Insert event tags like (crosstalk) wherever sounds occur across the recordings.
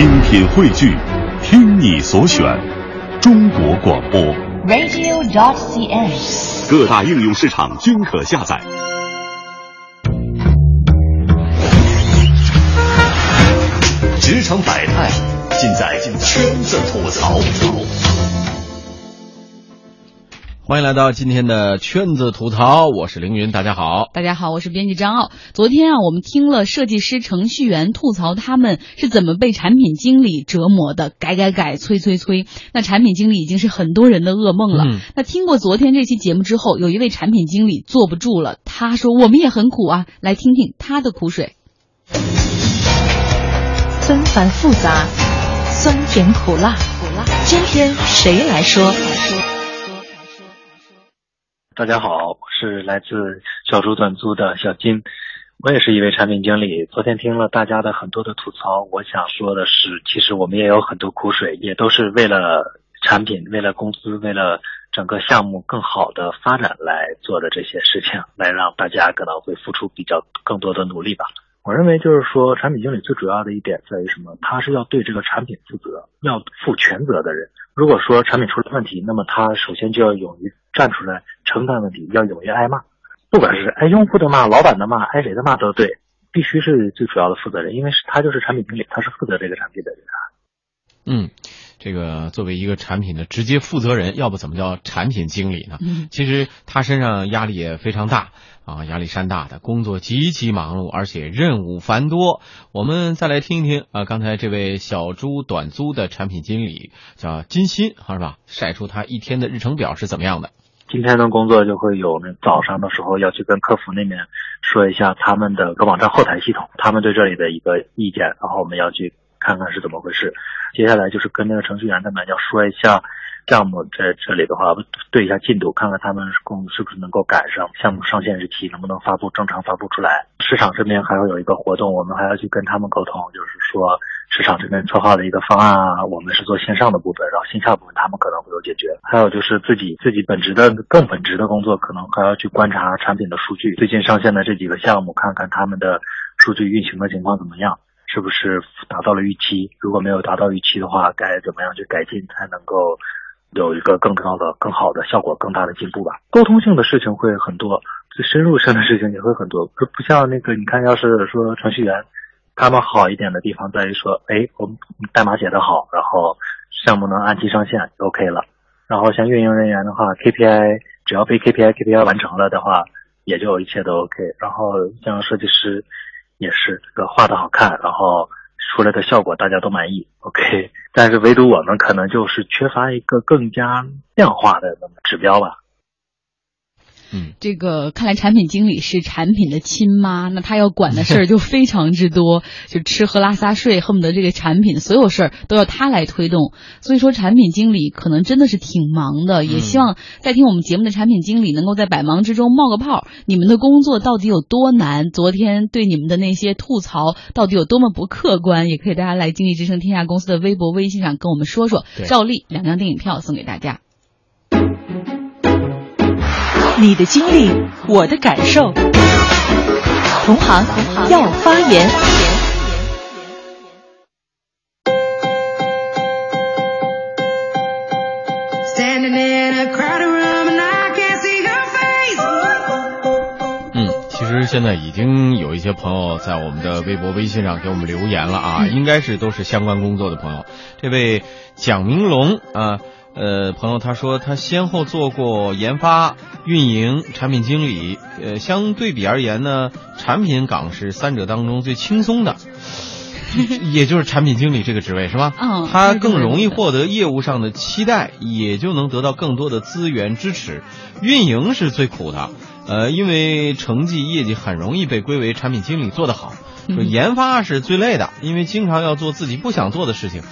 精品汇聚，听你所选，中国广播。radio.cn。各大应用市场均可下载。职场百态，尽在圈子吐槽。欢迎来到今天的圈子吐槽，我是凌云，大家好。大家好，我是编辑张傲。昨天啊，我们听了设计师、程序员吐槽他们是怎么被产品经理折磨的，改改改，催催催。那产品经理已经是很多人的噩梦了。嗯那听过昨天这期节目之后，有一位产品经理坐不住了，他说：“我们也很苦啊，来听听他的苦水。纷繁复杂，酸甜苦辣，苦辣。今天谁来说？大家好，我是来自小猪短租的小金，我也是一位产品经理。昨天听了大家的很多的吐槽，我想说的是，其实我们也有很多苦水，也都是为了产品、为了公司、为了整个项目更好的发展来做的这些事情，来让大家可能会付出比较更多的努力吧。我认为就是说，产品经理最主要的一点在于什么？他是要对这个产品负责，要负全责的人。如果说产品出了问题，那么他首先就要勇于站出来承担问题，要勇于挨骂，不管是挨用户的骂、老板的骂、挨谁的骂都对，必须是最主要的负责人，因为是他就是产品经理，他是负责这个产品的人。嗯，这个作为一个产品的直接负责人，要不怎么叫产品经理呢？嗯其实他身上压力也非常大啊，压力山大的，工作极其忙碌，而且任务繁多。我们再来听一听啊，刚才这位小猪短租的产品经理叫金鑫，是吧？晒出他一天的日程表是怎么样的？今天的工作就会有那早上的时候要去跟客服那边说一下他们的个网站后台系统，他们对这里的一个意见，然后我们要去看看是怎么回事。接下来就是跟那个程序员他们要说一下项目在这里的话对一下进度，看看他们工是不是能够赶上项目上线日期，能不能发布正常发布出来。市场这边还要有一个活动，我们还要去跟他们沟通，就是说市场这边策划的一个方案啊，我们是做线上的部分，然后线下部分他们可能会有解决。还有就是自己自己本职的更本职的工作，可能还要去观察产品的数据，最近上线的这几个项目，看看他们的数据运行的情况怎么样。是不是达到了预期？如果没有达到预期的话，该怎么样去改进才能够有一个更高的、更好的效果、更大的进步吧？沟通性的事情会很多，最深入性的事情也会很多。不不像那个，你看，要是说程序员，他们好一点的地方在于说，哎，我们代码写得好，然后项目能按期上线就 OK 了。然后像运营人员的话，KPI 只要被 KPI KPI 完成了的话，也就一切都 OK。然后像设计师。也是这个画的好看，然后出来的效果大家都满意，OK。但是唯独我们可能就是缺乏一个更加量化的那么指标吧。嗯，这个看来产品经理是产品的亲妈，那他要管的事儿就非常之多，(laughs) 就吃喝拉撒睡，恨不得这个产品所有事儿都要他来推动。所以说，产品经理可能真的是挺忙的，也希望在听我们节目的产品经理能够在百忙之中冒个泡。你们的工作到底有多难？昨天对你们的那些吐槽到底有多么不客观？也可以大家来经济之声天下公司的微博、微信上跟我们说说。对照例两张电影票送给大家。你的经历，我的感受。同行要发言。嗯，其实现在已经有一些朋友在我们的微博、微信上给我们留言了啊，应该是都是相关工作的朋友。这位蒋明龙啊，呃，朋友他说他先后做过研发、运营、产品经理，呃，相对比而言呢，产品岗是三者当中最轻松的。(laughs) 也就是产品经理这个职位是吧？嗯他更容易获得业务上的期待，也就能得到更多的资源支持。运营是最苦的，呃，因为成绩业绩很容易被归为产品经理做得好。研发是最累的，因为经常要做自己不想做的事情。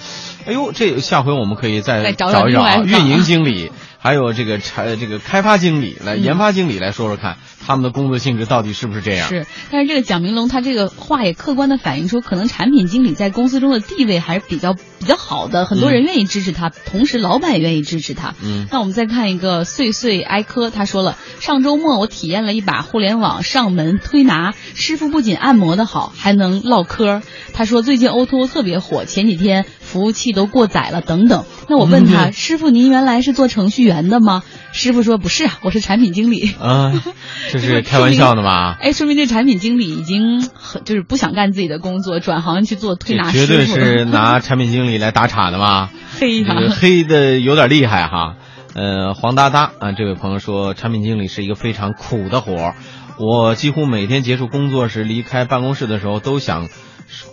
哎呦，这下回我们可以再再找找一找运营经理，还有这个产这个开发经理来，嗯研发经理来说说看，他们的工作性质到底是不是这样？是，但是这个蒋明龙他这个话也客观的反映出，可能产品经理在公司中的地位还是比较比较好的，很多人愿意支持他，同时老板也愿意支持他。嗯那我们再看一个岁岁哀科，他说了，上周末我体验了一把互联网上门推拿，师傅不仅按摩的好，还能唠嗑。他说最近 O to O 特别火，前几天服务器都过载了等等。那我问他，嗯师傅您原来是做程序员的吗？师傅说不是啊，我是产品经理。啊，(laughs) 这是开玩笑的吧？(laughs) 哎，说明这产品经理已经很就是不想干自己的工作，转行去做推拿这绝对是拿产品经理来打岔的嘛。(laughs) 黑他。这个黑的有点厉害哈。呃，黄哒哒啊，这位朋友说，产品经理是一个非常苦的活儿。我几乎每天结束工作时离开办公室的时候都想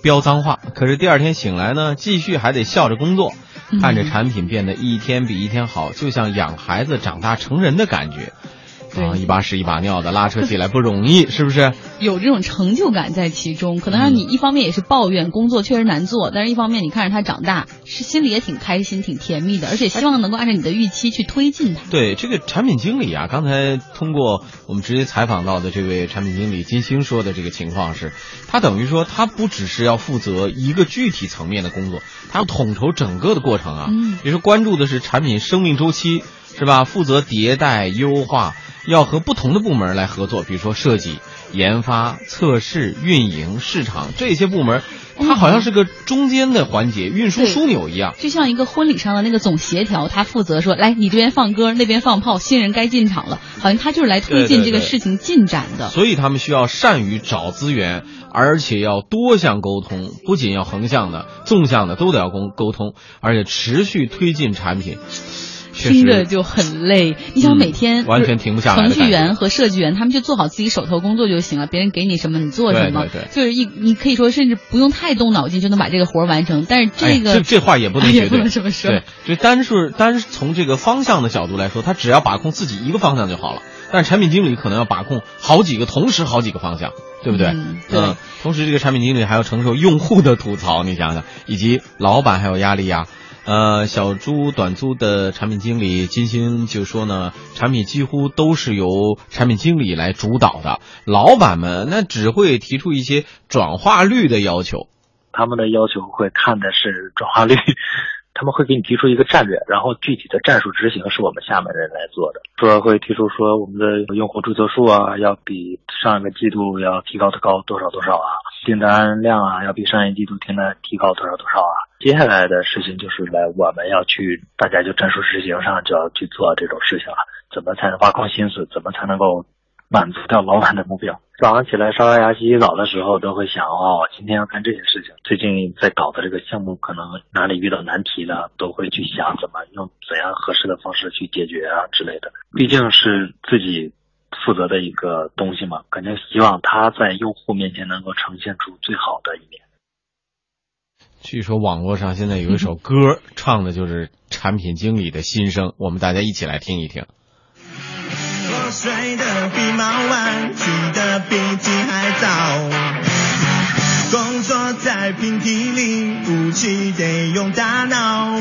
飙脏话，可是第二天醒来呢，继续还得笑着工作，嗯看着产品变得一天比一天好，就像养孩子长大成人的感觉。啊，一把屎一把尿的拉扯起来不容易，是不是？有这种成就感在其中，可能让你一方面也是抱怨工作确实难做，但是一方面你看着他长大，是心里也挺开心、挺甜蜜的，而且希望能够按照你的预期去推进他。对这个产品经理啊，刚才通过我们直接采访到的这位产品经理金星说的这个情况是，他等于说他不只是要负责一个具体层面的工作，他要统筹整个的过程啊。嗯比如说关注的是产品生命周期，是吧？负责迭代优化，要和不同的部门来合作，比如说设计、研发、测试、运营、市场这些部门，它好像是个中间的环节，运输枢纽一样。就像一个婚礼上的那个总协调，他负责说，来你这边放歌，那边放炮，新人该进场了，好像他就是来推进这个事情进展的。所以他们需要善于找资源，而且要多项沟通，不仅要横向的、纵向的都得要沟沟通，而且持续推进产品。听着就很累。你想嗯每天、完全停不下来程序员和设计员他们就做好自己手头工作就行了，别人给你什么你做什么，对对对就是一你可以说甚至不用太动脑筋就能把这个活儿完成。但是这个、哎、这这话也不能哎 (laughs) 也不能这么说对，这单是单是从这个方向的角度来说，他只要把控自己一个方向就好了。但是产品经理可能要把控好几个，同时好几个方向，对不对？嗯对同时这个产品经理还要承受用户的吐槽，你想想，以及老板还有压力呀。呃，小猪短租的产品经理金星就说呢，产品几乎都是由产品经理来主导的，老板们那只会提出一些转化率的要求。他们的要求会看的是转化率，(laughs) 他们会给你提出一个战略，然后具体的战术执行是我们下面人来做的。说会提出说我们的用户注册数啊，要比上一个季度要提高的高多少多少啊，订单量啊要比上一季度订单提高多少多少啊。接下来的事情就是来我们要去，大家就战术执行上就要去做这种事情了。怎么才能挖空心思？怎么才能够满足掉老板的目标。早上起来刷刷牙、洗洗澡的时候，都会想哦，今天要干这些事情。最近在搞的这个项目，可能哪里遇到难题了，都会去想怎么用怎样合适的方式去解决啊之类的。毕竟是自己负责的一个东西嘛，肯定希望它在用户面前能够呈现出最好的一面。据说网络上现在有一首歌，唱的就是产品经理的心声，我们大家一起来听一听。我睡得比猫晚，起得比鸡还早。工作在平地里，武器得用大脑。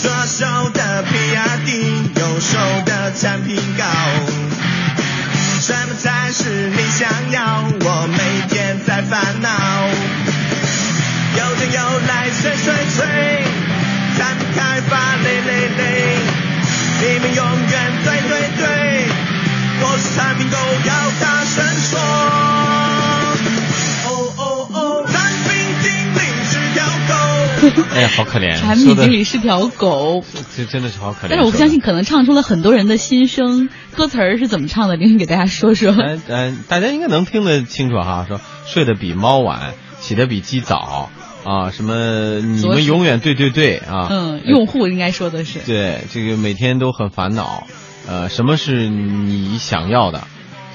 左手的 PRD，右手的产品稿。什么才是你想要？我每天在烦恼。有天又来催催催，产品开发累累累。你们永远对对对，我是产品狗，要大声说。哦哦哦，产品经理是条狗。(laughs) 哎呀，好可怜，产品经理是条狗，(laughs) 这真的是好可怜。但是我不相信，可能唱出了很多人的心声。歌词儿是怎么唱的？玲 (laughs) 玲给大家说说。嗯嗯，大家应该能听得清楚哈。说睡得比猫晚，起得比鸡早啊，什么你们永远对对对啊。嗯，用户应该说的是。对，这个每天都很烦恼，呃，什么是你想要的？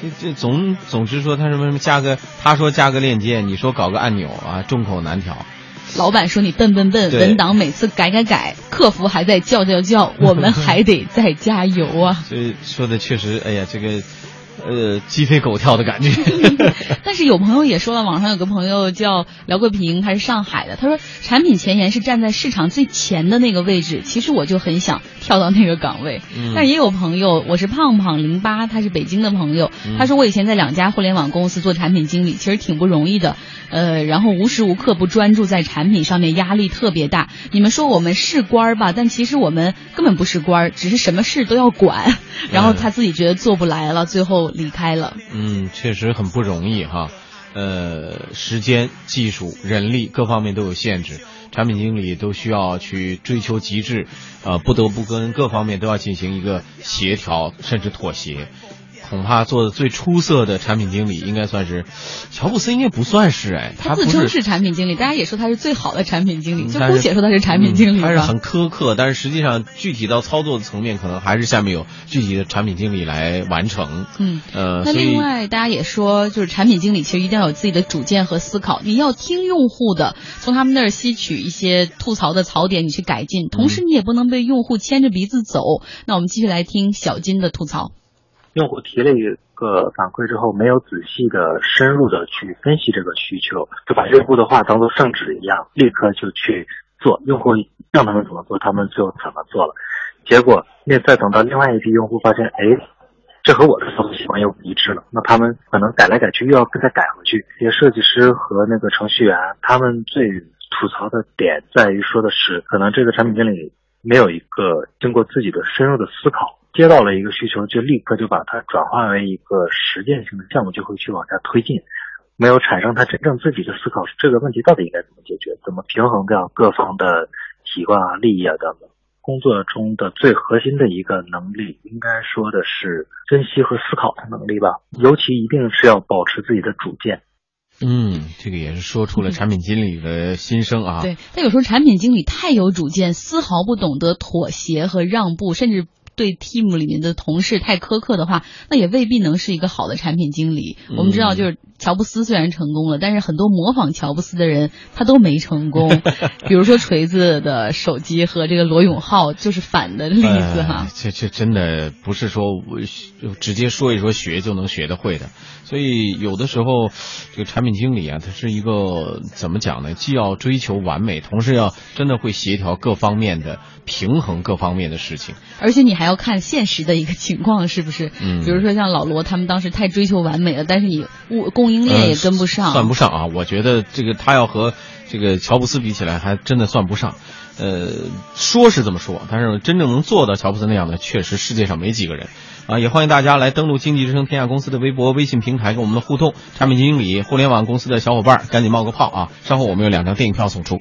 这这总总之说他什么什么加个，他说加个链接，你说搞个按钮啊，众口难调。老板说你笨笨笨，文档每次改改改，客服还在叫叫叫，我们还得再加油啊！(laughs) 这说的确实，哎呀，这个呃鸡飞狗跳的感觉。(laughs) 但是有朋友也说了，网上有个朋友叫廖桂平，他是上海的，他说产品前沿是站在市场最前的那个位置。其实我就很想跳到那个岗位，嗯但也有朋友，我是胖胖零八，他是北京的朋友，嗯他说我以前在两家互联网公司做产品经理，其实挺不容易的，呃，然后无时无刻不专注在产品上面，压力特别大。你们说我们是官儿吧，但其实我们根本不是官儿，只是什么事都要管。(laughs) 然后他自己觉得做不来了，最后离开了。嗯，确实很不容易哈。呃，时间、技术、人力各方面都有限制，产品经理都需要去追求极致，啊，不得不跟各方面都要进行一个协调，甚至妥协。恐怕做的最出色的产品经理应该算是乔布斯，应该不算是哎，他自称是产品经理，大家也说他是最好的产品经理，就姑且说他是产品经理。嗯他是很苛刻，但是实际上具体到操作的层面，可能还是下面有具体的产品经理来完成。嗯，呃，那另外，大家也说，就是产品经理其实一定要有自己的主见和思考，你要听用户的，从他们那儿吸取一些吐槽的槽点，你去改进。同时，你也不能被用户牵着鼻子走。那我们继续来听小金的吐槽。用户提了一个反馈之后，没有仔细的、深入的去分析这个需求，就把用户的话当做圣旨一样，立刻就去做。用户让他们怎么做，他们就怎么做了。结果，那再等到另外一批用户发现，哎，这和我的操作习惯又不一致了，那他们可能改来改去又要再改回去。这些设计师和那个程序员，他们最吐槽的点在于说的是，可能这个产品经理没有一个经过自己的深入的思考。接到了一个需求，就立刻就把它转化为一个实践性的项目，就会去往下推进，没有产生他真正自己的思考，这个问题到底应该怎么解决，怎么平衡掉各方的习惯啊、利益啊等等。工作中的最核心的一个能力，应该说的是珍惜和思考的能力吧，尤其一定是要保持自己的主见。嗯，这个也是说出了产品经理的心声啊。对，但有时候产品经理太有主见，丝毫不懂得妥协和让步，甚至对 team 里面的同事太苛刻的话，那也未必能是一个好的产品经理。我们知道，就是乔布斯虽然成功了，但是很多模仿乔布斯的人他都没成功。(laughs) 比如说锤子的手机和这个罗永浩就是反的例子哈。呃这这真的不是说我直接说一说学就能学得会的。所以有的时候，这个产品经理啊，他是一个怎么讲呢？既要追求完美，同时要真的会协调各方面的平衡各方面的事情。而且你还要看现实的一个情况是不是？嗯，比如说像老罗他们当时太追求完美了，但是你物供应链也跟不上，呃、算不上啊。我觉得这个他要和这个乔布斯比起来，还真的算不上。呃，说是这么说，但是真正能做到乔布斯那样的，确实世界上没几个人。啊，也欢迎大家来登录经济之声天下公司的微博、微信平台跟我们的互动。产品经理、互联网公司的小伙伴，赶紧冒个泡啊！稍后我们有两张电影票送出。